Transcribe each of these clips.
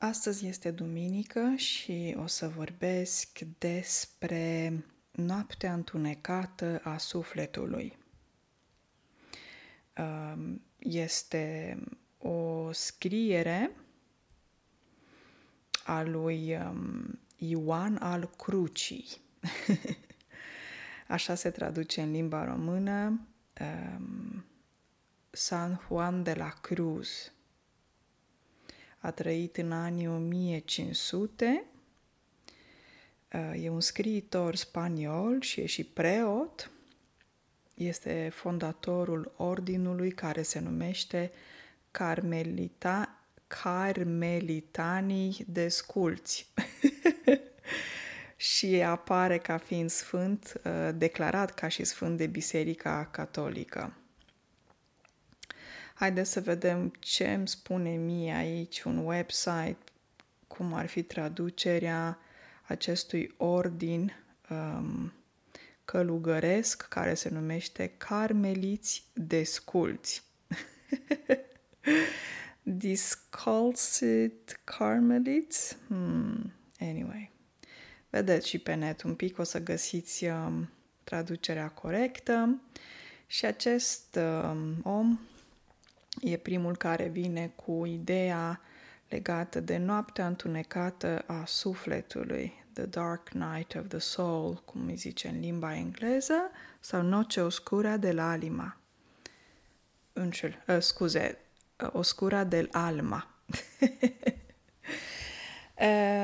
Astăzi este duminică și o să vorbesc despre noaptea întunecată a sufletului. Um, este o scriere a lui um, Ioan al Crucii. Așa se traduce în limba română um, San Juan de la Cruz a trăit în anii 1500. Uh, e un scriitor spaniol și e și preot. Este fondatorul ordinului care se numește Carmelita, Carmelitanii Desculți. și apare ca fiind sfânt, uh, declarat ca și sfânt de Biserica Catolică. Haideți să vedem ce îmi spune mie aici un website, cum ar fi traducerea acestui ordin um, călugăresc care se numește Carmeliți Desculți. Disculțit Carmeliți? Hmm. Anyway. Vedeți și pe net un pic, o să găsiți um, traducerea corectă. Și acest um, om E primul care vine cu ideea legată de noaptea întunecată a sufletului, The Dark Night of the Soul, cum îi zice în limba engleză, sau Noce Oscura del Alima. Înșel, uh, scuze, uh, Oscura del Alma.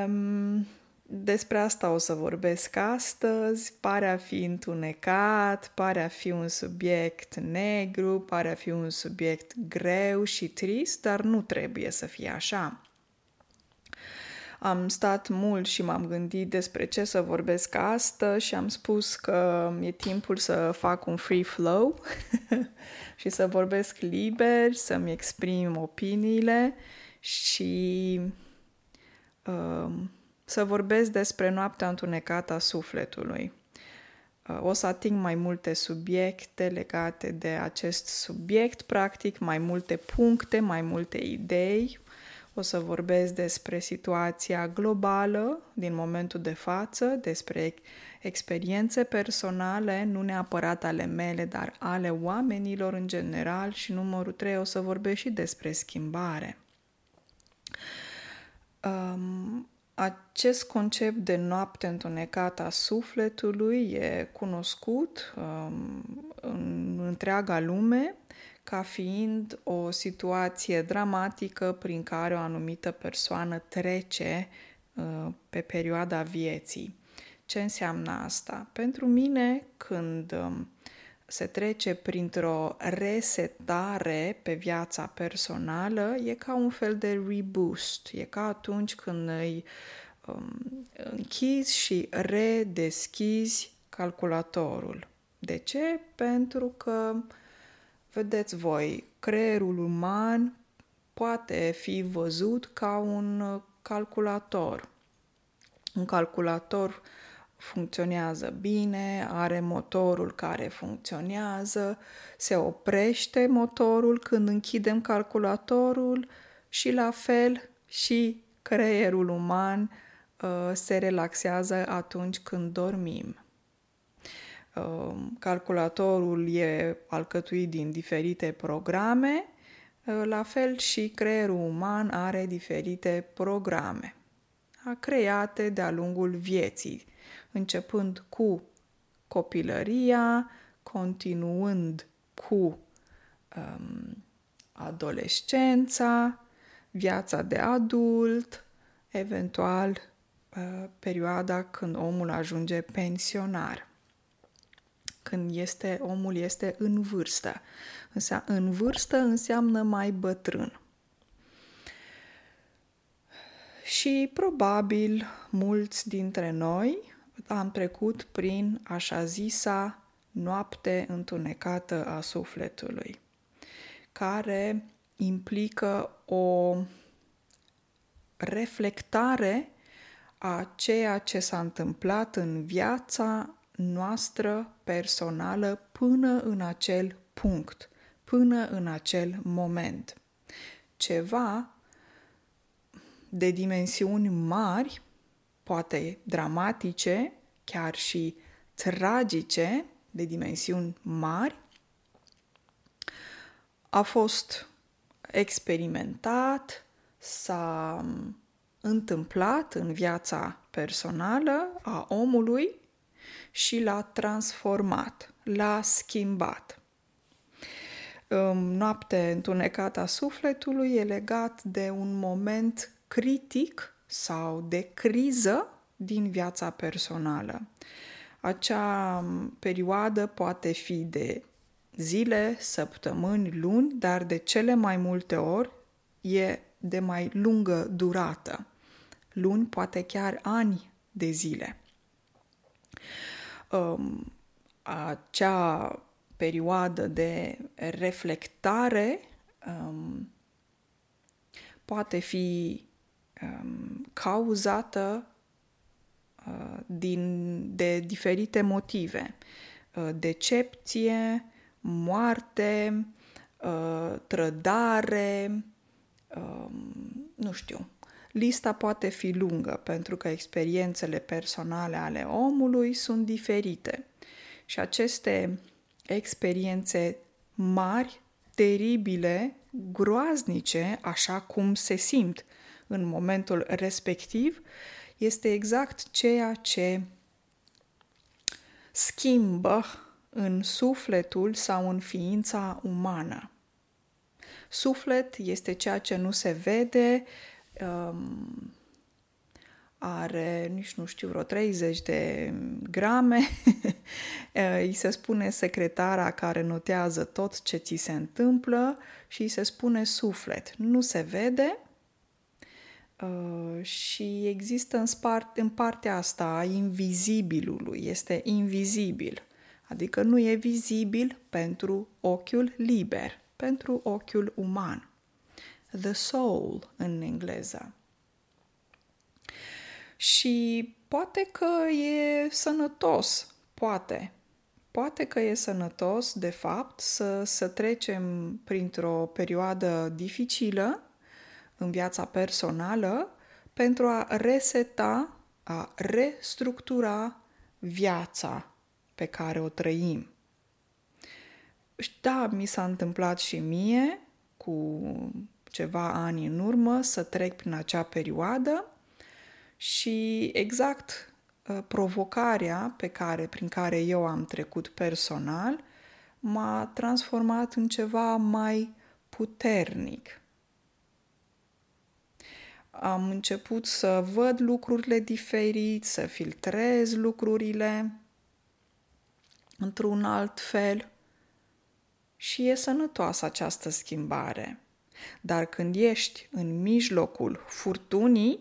um, Despre asta o să vorbesc astăzi. Pare a fi întunecat, pare a fi un subiect negru, pare a fi un subiect greu și trist, dar nu trebuie să fie așa. Am stat mult și m-am gândit despre ce să vorbesc astăzi și am spus că e timpul să fac un free flow și să vorbesc liber, să-mi exprim opiniile și uh, să vorbesc despre noaptea întunecată a sufletului. Uh, o să ating mai multe subiecte legate de acest subiect, practic, mai multe puncte, mai multe idei. O să vorbesc despre situația globală din momentul de față, despre experiențe personale, nu neapărat ale mele, dar ale oamenilor în general și numărul 3 o să vorbesc și despre schimbare. Um, acest concept de noapte întunecată a sufletului e cunoscut um, în întreaga lume ca fiind o situație dramatică prin care o anumită persoană trece uh, pe perioada vieții. Ce înseamnă asta? Pentru mine, când um, se trece printr-o resetare pe viața personală, e ca un fel de reboost. E ca atunci când îi um, închizi și redeschizi calculatorul. De ce? Pentru că, vedeți voi, creierul uman poate fi văzut ca un calculator. Un calculator uh, funcționează bine, are motorul care funcționează, se oprește motorul când închidem calculatorul și la fel și creierul uman uh, se relaxează atunci când dormim. Uh, calculatorul e alcătuit din diferite programe, uh, la fel și creierul uman are diferite programe create de-a lungul vieții începând cu copilăria, continuând cu um, adolescența, viața de adult, eventual uh, perioada când omul ajunge pensionar. Când este, omul este în vârstă. Însă, în vârstă înseamnă mai bătrân. Și probabil mulți dintre noi am trecut prin așa zisa noapte întunecată a sufletului, care implică o reflectare a ceea ce s-a întâmplat în viața noastră personală până în acel punct, până în acel moment. Ceva de dimensiuni mari, poate dramatice, chiar și tragice, de dimensiuni mari, a fost experimentat, s-a întâmplat în viața personală a omului și l-a transformat, l-a schimbat. Noapte întunecată a sufletului e legat de un moment critic sau de criză din viața personală. Acea perioadă poate fi de zile, săptămâni, luni, dar de cele mai multe ori e de mai lungă durată. Luni, poate chiar ani de zile. Um, acea perioadă de reflectare um, poate fi um, cauzată uh, din, de diferite motive. Uh, decepție, moarte, uh, trădare, uh, nu știu. Lista poate fi lungă pentru că experiențele personale ale omului sunt diferite și aceste experiențe mari, teribile, groaznice, așa cum se simt în momentul respectiv, este exact ceea ce schimbă în sufletul sau în ființa umană. Suflet este ceea ce nu se vede, um, are, nici nu știu, vreo 30 de grame. îi se spune secretara care notează tot ce ți se întâmplă și îi se spune suflet. Nu se vede uh, și există în, spart, în partea asta a invizibilului. Este invizibil adică nu e vizibil pentru ochiul liber, pentru ochiul uman. The soul în engleză. Și poate că e sănătos, poate. Poate că e sănătos, de fapt, să, să trecem printr-o perioadă dificilă în viața personală pentru a reseta, a restructura viața pe care o trăim. Da, mi s-a întâmplat și mie cu ceva ani în urmă să trec prin acea perioadă și exact uh, provocarea pe care, prin care eu am trecut personal m-a transformat în ceva mai puternic. Am început să văd lucrurile diferit, să filtrez lucrurile într-un alt fel și e sănătoasă această schimbare. Dar când ești în mijlocul furtunii,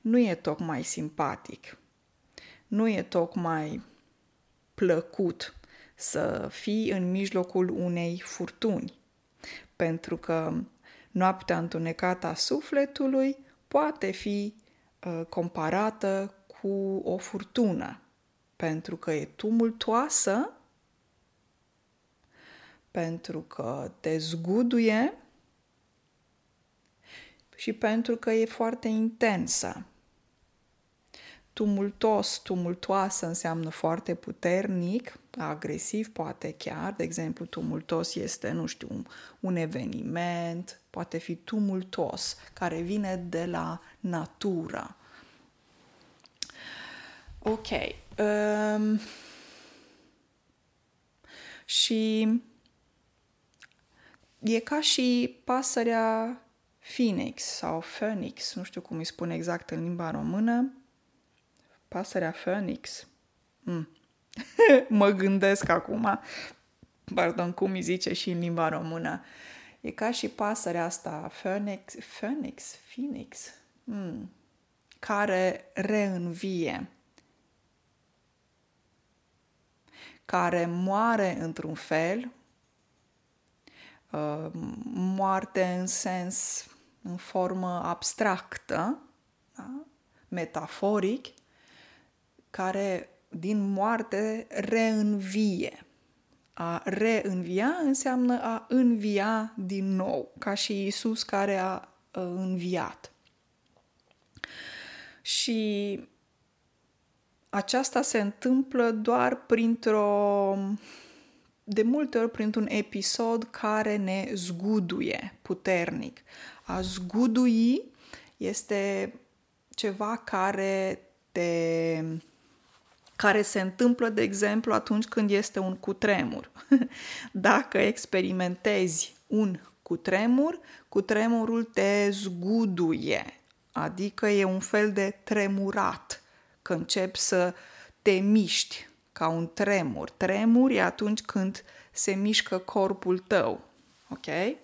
nu e tocmai simpatic. Nu e tocmai plăcut să fii în mijlocul unei furtuni. Pentru că noaptea întunecată a sufletului poate fi uh, comparată cu o furtună pentru că e tumultoasă, pentru că te zguduie și pentru că e foarte intensă. Tumultos, tumultoasă înseamnă foarte puternic, agresiv poate chiar, de exemplu, tumultos este, nu știu, un, un eveniment, poate fi tumultos, care vine de la natură. Ok, Um, și e ca și pasărea Phoenix sau Phoenix, nu știu cum îi spune exact în limba română. Pasărea Phoenix. Mm. mă gândesc acum, pardon, cum îi zice și în limba română. E ca și pasărea asta, Phoenix, Phoenix, Phoenix, mm. care reînvie. care moare într-un fel, uh, moarte în sens, în formă abstractă, da? metaforic, care din moarte reînvie. A reînvia înseamnă a învia din nou, ca și Isus care a înviat. Și aceasta se întâmplă doar printr-o de multe ori printr-un episod care ne zguduie puternic. A zgudui este ceva care te care se întâmplă, de exemplu, atunci când este un cutremur. Dacă experimentezi un cutremur, cutremurul te zguduie, adică e un fel de tremurat, că începi să te miști ca un tremur. Tremur e atunci când se mișcă corpul tău, ok?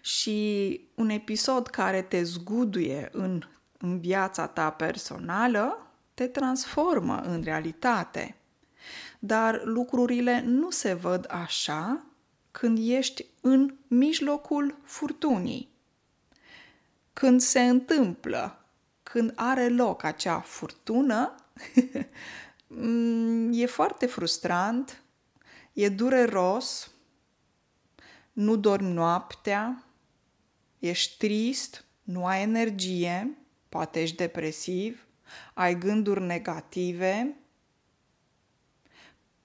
Și un episod care te zguduie în, în viața ta personală te transformă în realitate. Dar lucrurile nu se văd așa când ești în mijlocul furtunii. Când se întâmplă, când are loc acea furtună, e foarte frustrant, e dureros, nu dormi noaptea, ești trist, nu ai energie, poate ești depresiv, ai gânduri negative,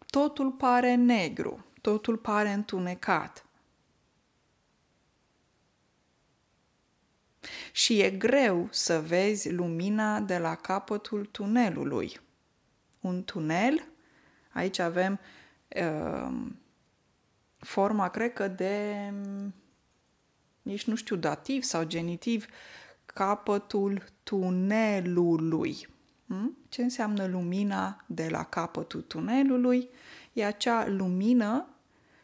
totul pare negru, totul pare întunecat. Și e greu să vezi lumina de la capătul tunelului. Un tunel, aici avem uh, forma, cred că de, nici nu știu, dativ sau genitiv, capătul tunelului. Hmm? Ce înseamnă lumina de la capătul tunelului? E acea lumină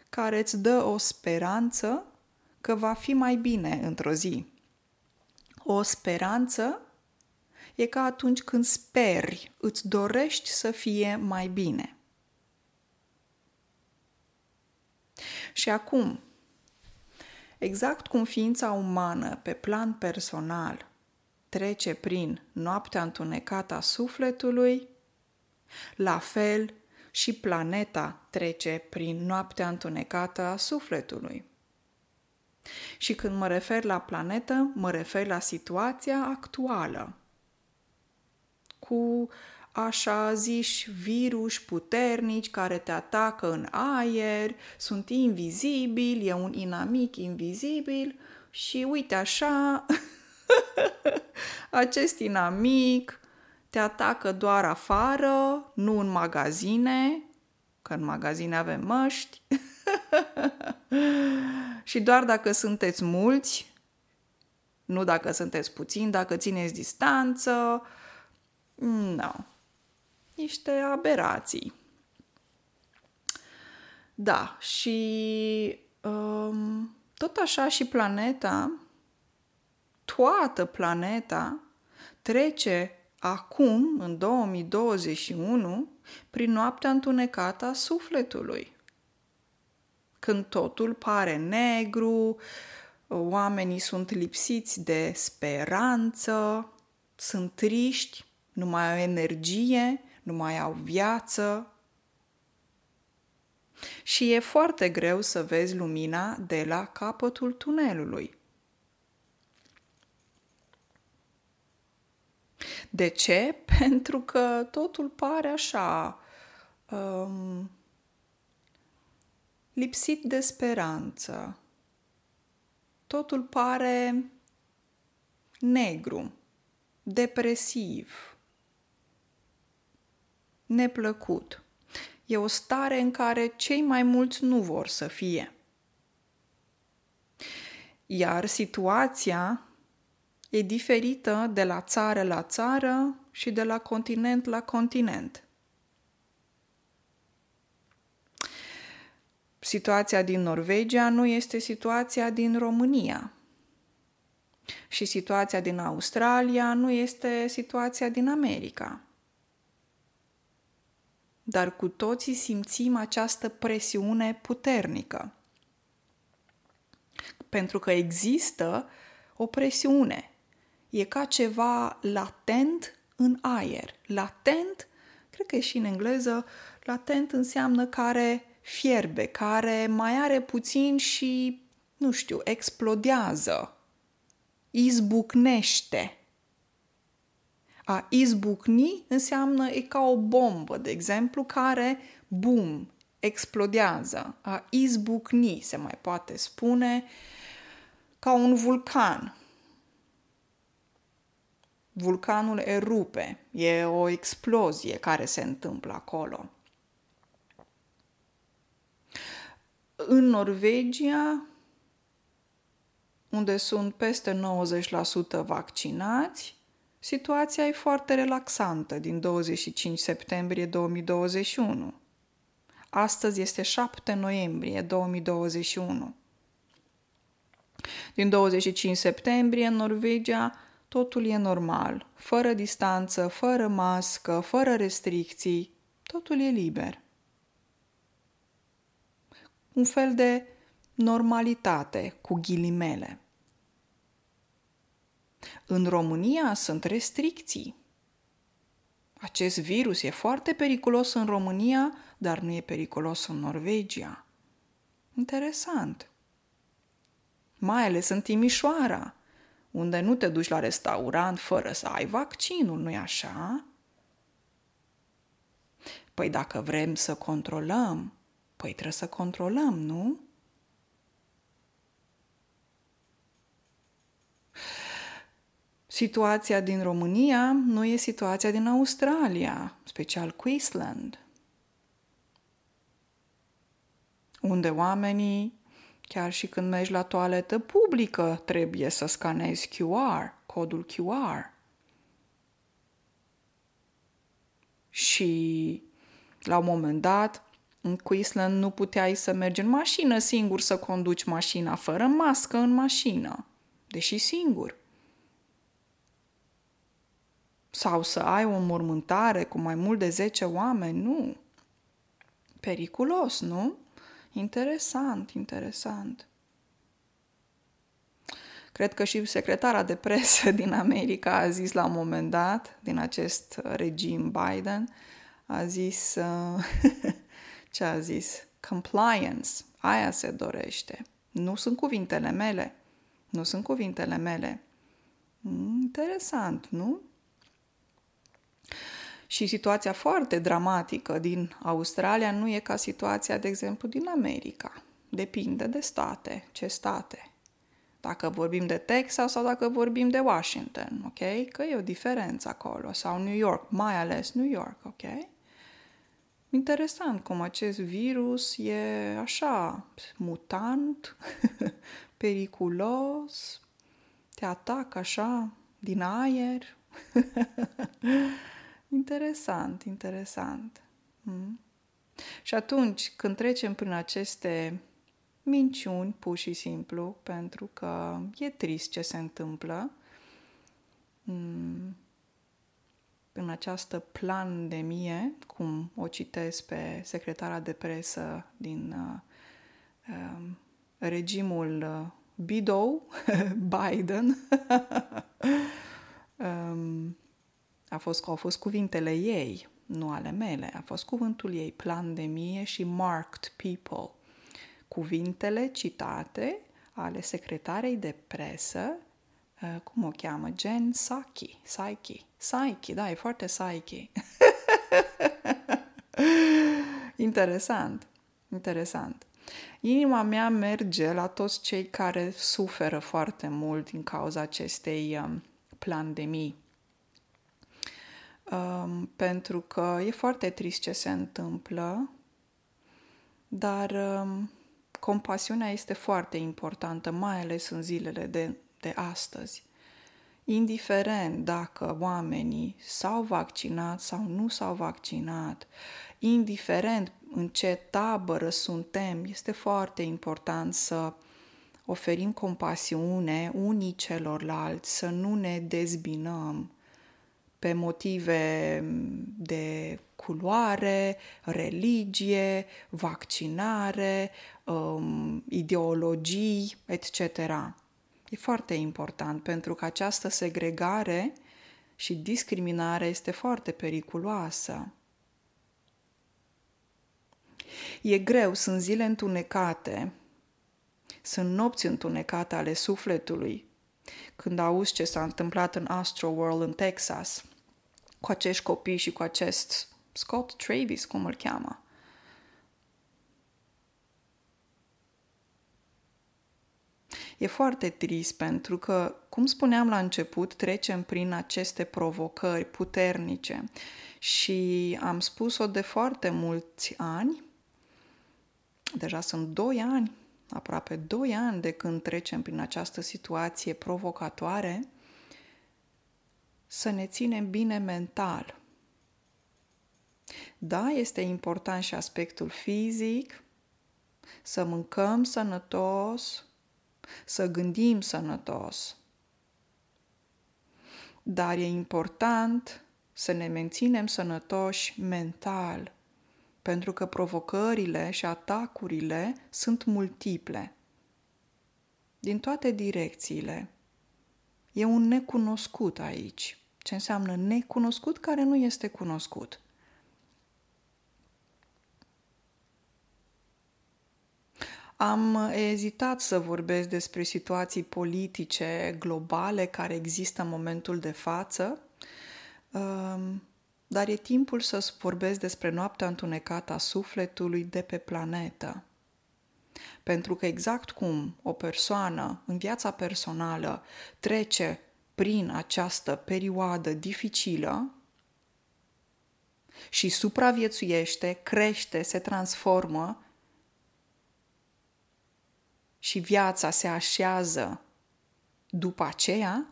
care îți dă o speranță că va fi mai bine într-o zi. O speranță e ca atunci când speri, îți dorești să fie mai bine. Și acum, exact cum ființa umană pe plan personal trece prin noaptea întunecată a sufletului, la fel și planeta trece prin noaptea întunecată a sufletului. Și când mă refer la planetă, mă refer la situația actuală, cu așa ziși virus puternici care te atacă în aer, sunt invizibili, e un inamic invizibil și uite așa, acest inamic te atacă doar afară, nu în magazine, că în magazine avem măști, și doar dacă sunteți mulți, nu dacă sunteți puțini, dacă țineți distanță, nu. No. Niște aberații. Da, și um, tot așa și planeta, toată planeta trece acum, în 2021, prin noaptea întunecată a sufletului. Când totul pare negru, oamenii sunt lipsiți de speranță, sunt triști, nu mai au energie, nu mai au viață. Și e foarte greu să vezi lumina de la capătul tunelului. De ce? Pentru că totul pare așa um, lipsit de speranță. Totul pare negru, depresiv, neplăcut. E o stare în care cei mai mulți nu vor să fie. Iar situația e diferită de la țară la țară și de la continent la continent. Situația din Norvegia nu este situația din România. Și situația din Australia nu este situația din America. Dar cu toții simțim această presiune puternică. Pentru că există o presiune E ca ceva latent în aer. Latent, cred că e și în engleză, latent înseamnă care fierbe, care mai are puțin și, nu știu, explodează, izbucnește. A izbucni înseamnă e ca o bombă, de exemplu, care, bum, explodează. A izbucni se mai poate spune ca un vulcan. Vulcanul erupe, e o explozie care se întâmplă acolo. În Norvegia, unde sunt peste 90% vaccinați, situația e foarte relaxantă din 25 septembrie 2021. Astăzi este 7 noiembrie 2021. Din 25 septembrie în Norvegia totul e normal, fără distanță, fără mască, fără restricții, totul e liber. Un fel de normalitate cu ghilimele. În România sunt restricții. Acest virus e foarte periculos în România, dar nu e periculos în Norvegia. Interesant. Mai ales în Timișoara, unde nu te duci la restaurant fără să ai vaccinul, nu-i așa? Păi dacă vrem să controlăm, păi trebuie să controlăm, nu? Situația din România nu e situația din Australia, special Queensland, unde oamenii, chiar și când mergi la toaletă publică, trebuie să scanezi QR, codul QR. Și la un moment dat, în Queensland nu puteai să mergi în mașină singur să conduci mașina fără mască în mașină, deși singur sau să ai o mormântare cu mai mult de 10 oameni, nu. Periculos, nu? Interesant, interesant. Cred că și secretara de presă din America a zis la un moment dat, din acest regim Biden, a zis, uh, ce a zis? Compliance, aia se dorește. Nu sunt cuvintele mele. Nu sunt cuvintele mele. Mm, interesant, nu? Și situația foarte dramatică din Australia nu e ca situația, de exemplu, din America. Depinde de state, ce state. Dacă vorbim de Texas sau dacă vorbim de Washington, ok? Că e o diferență acolo. Sau New York, mai ales New York, ok? Interesant cum acest virus e așa, mutant, periculos, te atacă așa din aer. Interesant, interesant. Mm. Și atunci, când trecem prin aceste minciuni, pur și simplu, pentru că e trist ce se întâmplă, mm, în această pandemie, cum o citesc pe secretara de presă din uh, uh, regimul uh, Bidou, Biden, um, a fost, au fost cuvintele ei, nu ale mele, a fost cuvântul ei, pandemie și marked people. Cuvintele citate ale secretarei de presă, uh, cum o cheamă, Jen Saki, Psyche, Psyche, da, e foarte Psyche. interesant, interesant. Inima mea merge la toți cei care suferă foarte mult din cauza acestei um, pandemii um, pentru că e foarte trist ce se întâmplă, dar um, compasiunea este foarte importantă, mai ales în zilele de, de astăzi. Indiferent dacă oamenii s-au vaccinat sau nu s-au vaccinat, indiferent în ce tabără suntem, este foarte important să oferim compasiune unii celorlalți, să nu ne dezbinăm, pe motive de culoare, religie, vaccinare, um, ideologii, etc. E foarte important pentru că această segregare și discriminare este foarte periculoasă. E greu, sunt zile întunecate, sunt nopți întunecate ale sufletului, când auzi ce s-a întâmplat în Astro World în Texas cu acești copii și cu acest Scott Travis, cum îl cheamă. E foarte trist pentru că, cum spuneam la început, trecem prin aceste provocări puternice și am spus-o de foarte mulți ani, deja sunt doi ani, aproape doi ani de când trecem prin această situație provocatoare, să ne ținem bine mental. Da, este important și aspectul fizic, să mâncăm sănătos, să gândim sănătos. Dar e important să ne menținem sănătoși mental, pentru că provocările și atacurile sunt multiple. Din toate direcțiile. E un necunoscut aici. Ce înseamnă necunoscut care nu este cunoscut. Am ezitat să vorbesc despre situații politice globale care există în momentul de față, um, dar e timpul să vorbesc despre noaptea întunecată a sufletului de pe planetă. Pentru că exact cum o persoană în viața personală trece prin această perioadă dificilă și supraviețuiește, crește, se transformă, și viața se așează după aceea,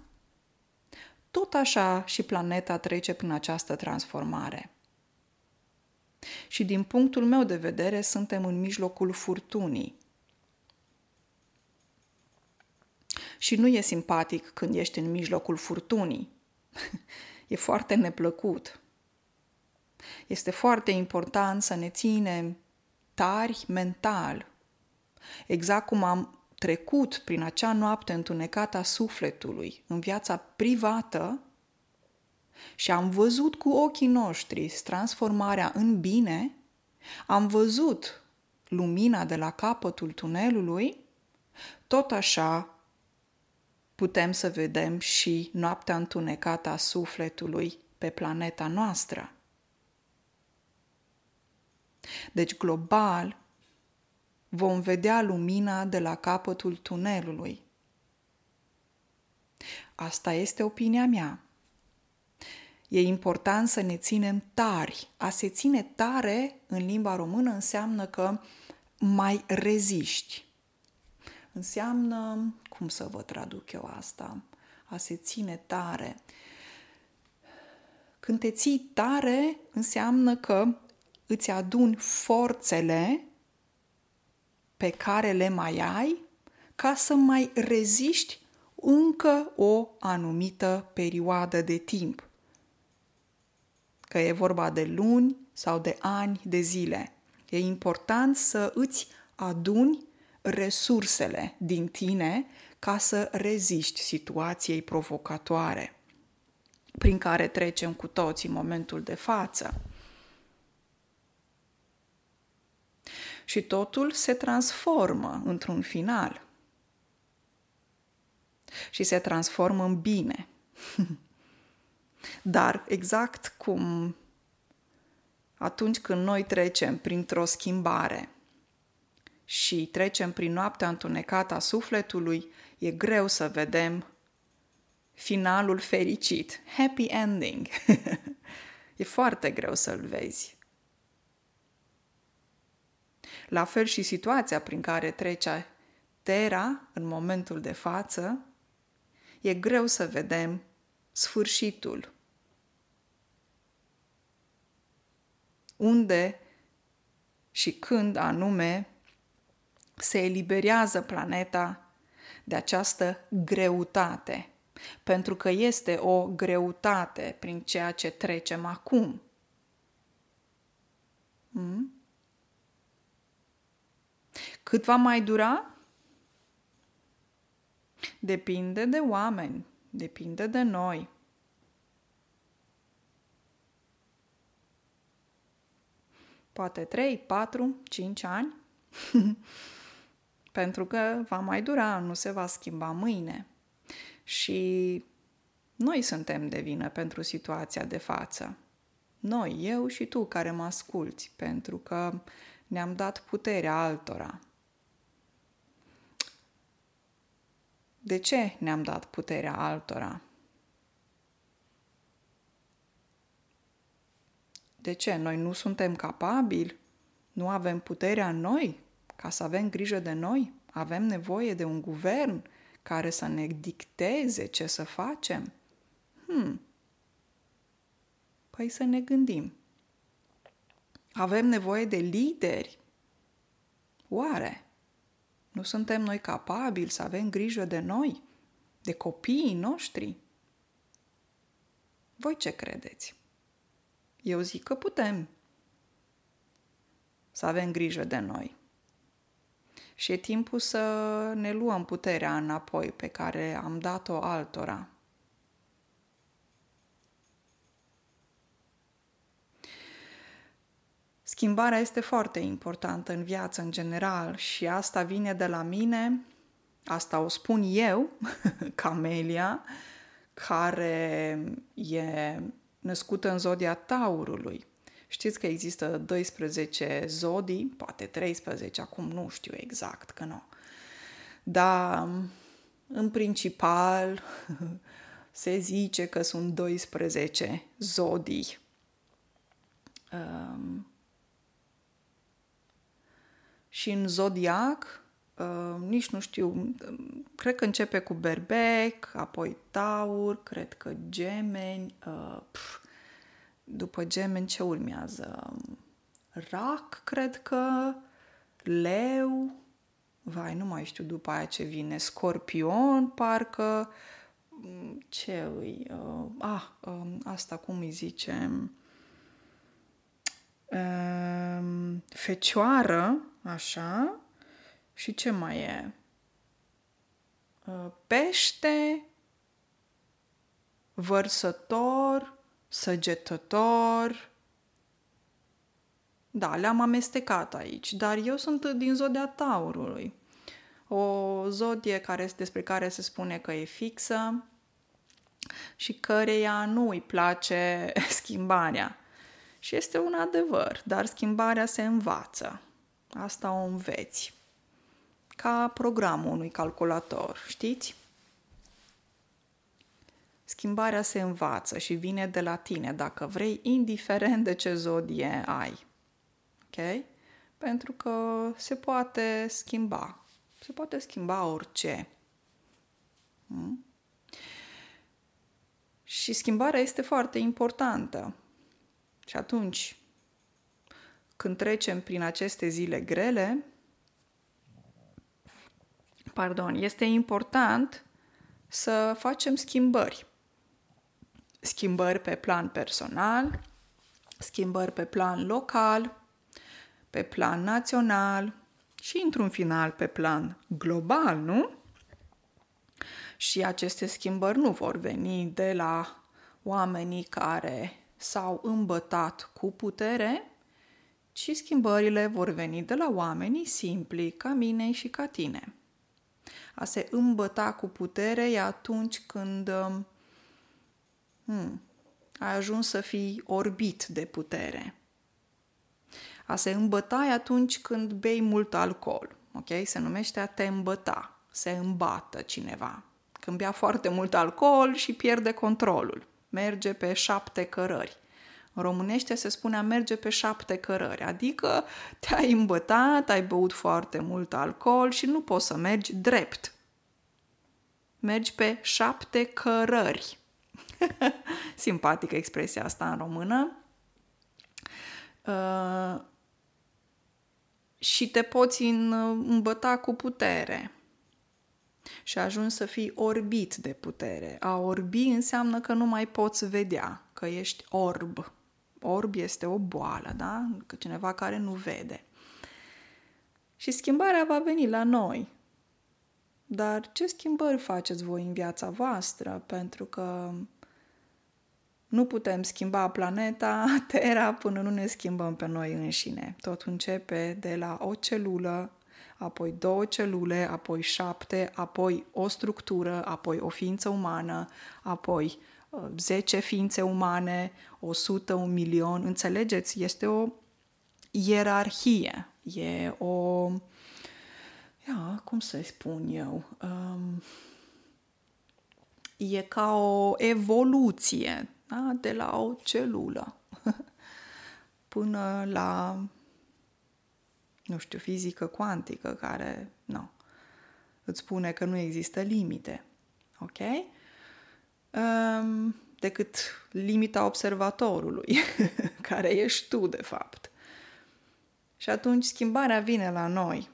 tot așa și planeta trece prin această transformare. Și din punctul meu de vedere, suntem în mijlocul furtunii. Și nu e simpatic când ești în mijlocul furtunii. e foarte neplăcut. Este foarte important să ne ținem tari mental Exact cum am trecut prin acea noapte întunecată a sufletului în viața privată și am văzut cu ochii noștri transformarea în bine, am văzut lumina de la capătul tunelului, tot așa putem să vedem și noaptea întunecată a sufletului pe planeta noastră. Deci, global, vom vedea lumina de la capătul tunelului. Asta este opinia mea. E important să ne ținem tari. A se ține tare în limba română înseamnă că mai reziști. Înseamnă, cum să vă traduc eu asta? A se ține tare. Când te ții tare, înseamnă că îți aduni forțele pe care le mai ai ca să mai reziști încă o anumită perioadă de timp. Că e vorba de luni sau de ani de zile. E important să îți aduni resursele din tine ca să reziști situației provocatoare prin care trecem cu toții în momentul de față. și totul se transformă într-un final. Și se transformă în bine. Dar exact cum atunci când noi trecem printr-o schimbare și trecem prin noaptea întunecată a sufletului, e greu să vedem finalul fericit, happy ending. e foarte greu să-l vezi. La fel și situația prin care trece Terra în momentul de față, e greu să vedem sfârșitul. Unde și când anume se eliberează planeta de această greutate, pentru că este o greutate prin ceea ce trecem acum. Mm? Cât va mai dura? Depinde de oameni, depinde de noi. Poate 3, 4, 5 ani. Pentru că va mai dura, nu se va schimba mâine. Și Noi suntem de vină pentru situația de față. Noi, eu și tu care mă asculți, pentru că ne-am dat puterea altora. De ce ne-am dat puterea altora? De ce? Noi nu suntem capabili? Nu avem puterea în noi ca să avem grijă de noi? Avem nevoie de un guvern care să ne dicteze ce să facem? Hmm. Păi să ne gândim. Avem nevoie de lideri? Oare? Nu suntem noi capabili să avem grijă de noi, de copiii noștri? Voi ce credeți? Eu zic că putem să avem grijă de noi. Și e timpul să ne luăm puterea înapoi pe care am dat-o altora. Schimbarea este foarte importantă în viață în general și asta vine de la mine, asta o spun eu, Camelia, care e născută în zodia Taurului. Știți că există 12 zodii, poate 13, acum nu știu exact că nu. Dar în principal se zice că sunt 12 zodii. Um, și în zodiac, uh, nici nu știu, cred că începe cu berbec, apoi taur, cred că gemeni, uh, pf, după gemeni ce urmează? Rac, cred că, leu, vai, nu mai știu după aia ce vine, scorpion, parcă, ce îi, uh, ah, uh, asta cum îi zice, uh, fecioară, așa, și ce mai e? Uh, pește, vărsător, săgetător. Da, le-am amestecat aici, dar eu sunt din zodia taurului. O zodie care, despre care se spune că e fixă și căreia nu îi place schimbarea. Și este un adevăr, dar schimbarea se învață. Asta o înveți. Ca programul unui calculator, știți? Schimbarea se învață și vine de la tine, dacă vrei, indiferent de ce zodie ai. Ok? Pentru că se poate schimba. Se poate schimba orice. Hmm? Și schimbarea este foarte importantă. Și atunci, când trecem prin aceste zile grele, pardon, este important să facem schimbări schimbări pe plan personal, schimbări pe plan local, pe plan național și, într-un final, pe plan global, nu? Și aceste schimbări nu vor veni de la oamenii care s-au îmbătat cu putere, ci schimbările vor veni de la oamenii simpli, ca mine și ca tine. A se îmbăta cu putere e atunci când um, Hmm. Ai ajuns să fii orbit de putere. A se îmbăta e atunci când bei mult alcool. Ok? Se numește a te îmbăta. Se îmbată cineva. Când bea foarte mult alcool și pierde controlul. Merge pe șapte cărări. În românește se spune a merge pe șapte cărări, adică te-ai îmbătat, ai băut foarte mult alcool și nu poți să mergi drept. Mergi pe șapte cărări. Simpatică expresia asta în română. Uh, și te poți îmbăta cu putere. Și ajungi să fii orbit de putere. A orbi înseamnă că nu mai poți vedea, că ești orb. Orb este o boală, da? Că cineva care nu vede. Și schimbarea va veni la noi. Dar ce schimbări faceți voi în viața voastră? Pentru că nu putem schimba planeta Terra până nu ne schimbăm pe noi înșine. Tot începe de la o celulă apoi două celule, apoi șapte, apoi o structură, apoi o ființă umană, apoi 10 ființe umane, 100, un milion. Înțelegeți? Este o ierarhie. E o... Ia, cum să spun eu? Um, e ca o evoluție da? de la o celulă până la, nu știu, fizică cuantică, care, nu, îți spune că nu există limite. Ok? Um, decât limita observatorului, care ești tu, de fapt. Și atunci schimbarea vine la noi,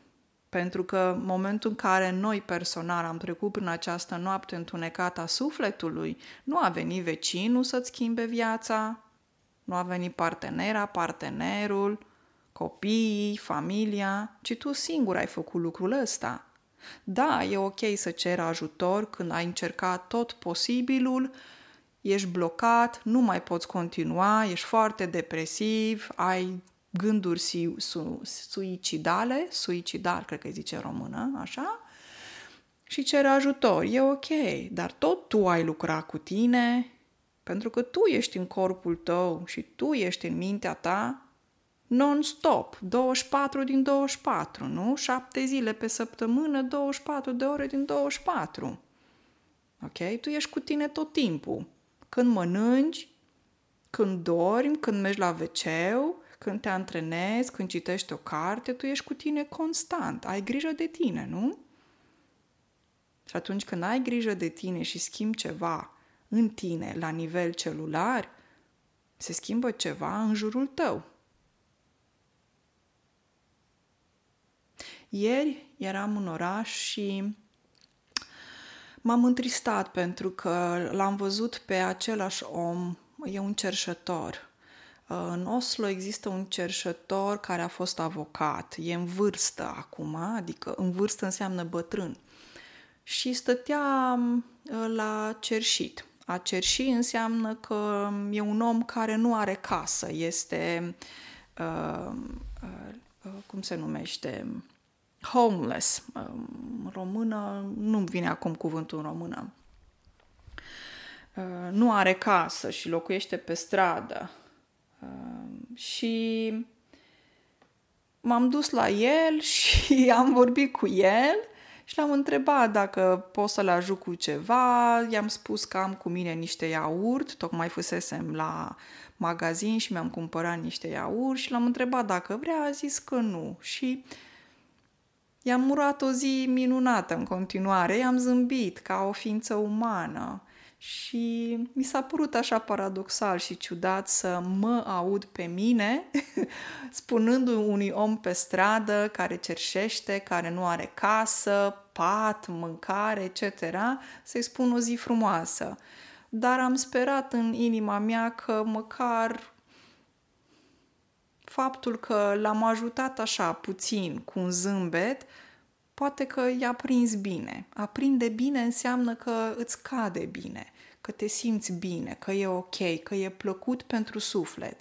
pentru că momentul în care noi personal am trecut prin această noapte întunecată a sufletului, nu a venit vecinul să-ți schimbe viața, nu a venit partenera, partenerul, copiii, familia, ci tu singur ai făcut lucrul ăsta. Da, e ok să ceri ajutor când ai încercat tot posibilul, ești blocat, nu mai poți continua, ești foarte depresiv, ai gânduri su- su- suicidale, suicidal, cred că îi zice în română, așa, și cere ajutor. E ok, dar tot tu ai lucrat cu tine, pentru că tu ești în corpul tău și tu ești în mintea ta non-stop, 24 din 24, nu? 7 zile pe săptămână, 24 de ore din 24. Ok? Tu ești cu tine tot timpul. Când mănânci, când dormi, când mergi la wc când te antrenezi, când citești o carte, tu ești cu tine constant. Ai grijă de tine, nu? Și atunci când ai grijă de tine și schimbi ceva în tine la nivel celular, se schimbă ceva în jurul tău. Ieri eram în oraș și m-am întristat pentru că l-am văzut pe același om, e un cerșător. În Oslo există un cerșător care a fost avocat, e în vârstă acum, adică în vârstă înseamnă bătrân. Și stătea la cerșit. A cerși înseamnă că e un om care nu are casă, este, uh, uh, cum se numește, homeless. În română, nu vine acum cuvântul în română. Uh, nu are casă și locuiește pe stradă. Uh, și m-am dus la el și am vorbit cu el și l-am întrebat dacă pot să-l ajut cu ceva. I-am spus că am cu mine niște iaurt, tocmai fusesem la magazin și mi-am cumpărat niște iaurt și l-am întrebat dacă vrea, a zis că nu. Și i-am murat o zi minunată în continuare, i-am zâmbit ca o ființă umană. Și mi s-a părut așa paradoxal și ciudat să mă aud pe mine spunând unui om pe stradă care cerșește, care nu are casă, pat, mâncare, etc., să-i spun o zi frumoasă. Dar am sperat în inima mea că măcar faptul că l-am ajutat așa puțin, cu un zâmbet, poate că i-a prins bine. A prinde bine înseamnă că îți cade bine, că te simți bine, că e ok, că e plăcut pentru suflet.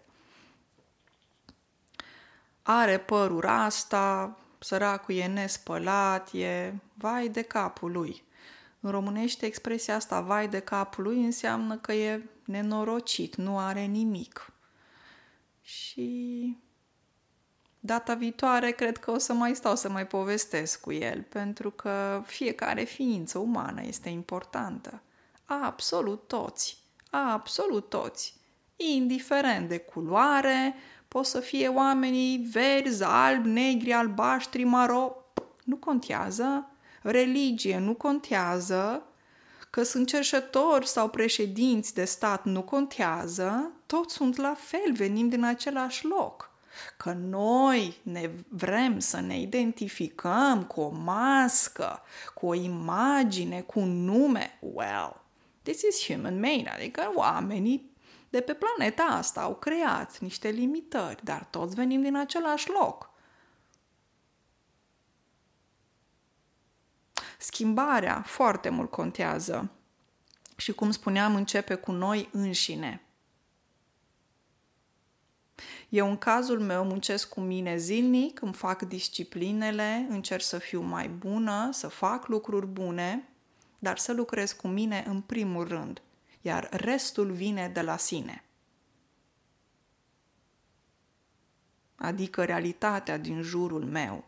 Are părul asta, săracul e nespălat, e vai de capul lui. În românește expresia asta, vai de capul lui, înseamnă că e nenorocit, nu are nimic. Și data viitoare cred că o să mai stau să mai povestesc cu el, pentru că fiecare ființă umană este importantă. Absolut toți. Absolut toți. Indiferent de culoare, pot să fie oamenii verzi, albi, negri, albaștri, maro. Nu contează. Religie nu contează. Că sunt cerșători sau președinți de stat nu contează. Toți sunt la fel, venim din același loc că noi ne vrem să ne identificăm cu o mască, cu o imagine, cu un nume, well, this is human made, adică oamenii de pe planeta asta au creat niște limitări, dar toți venim din același loc. Schimbarea foarte mult contează și, cum spuneam, începe cu noi înșine. Eu, în cazul meu, muncesc cu mine zilnic, îmi fac disciplinele, încerc să fiu mai bună, să fac lucruri bune, dar să lucrez cu mine în primul rând, iar restul vine de la sine. Adică realitatea din jurul meu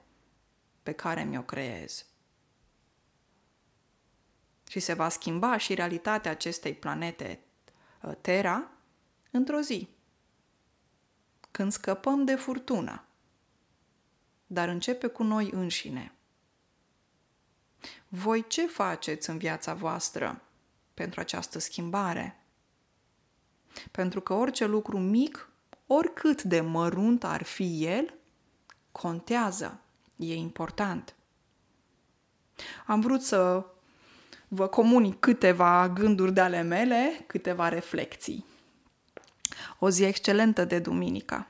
pe care mi-o creez. Și se va schimba și realitatea acestei planete uh, Terra într-o zi când scăpăm de furtună. Dar începe cu noi înșine. Voi ce faceți în viața voastră pentru această schimbare? Pentru că orice lucru mic, oricât de mărunt ar fi el, contează, e important. Am vrut să vă comunic câteva gânduri de ale mele, câteva reflexii. O zi excelentă de duminică!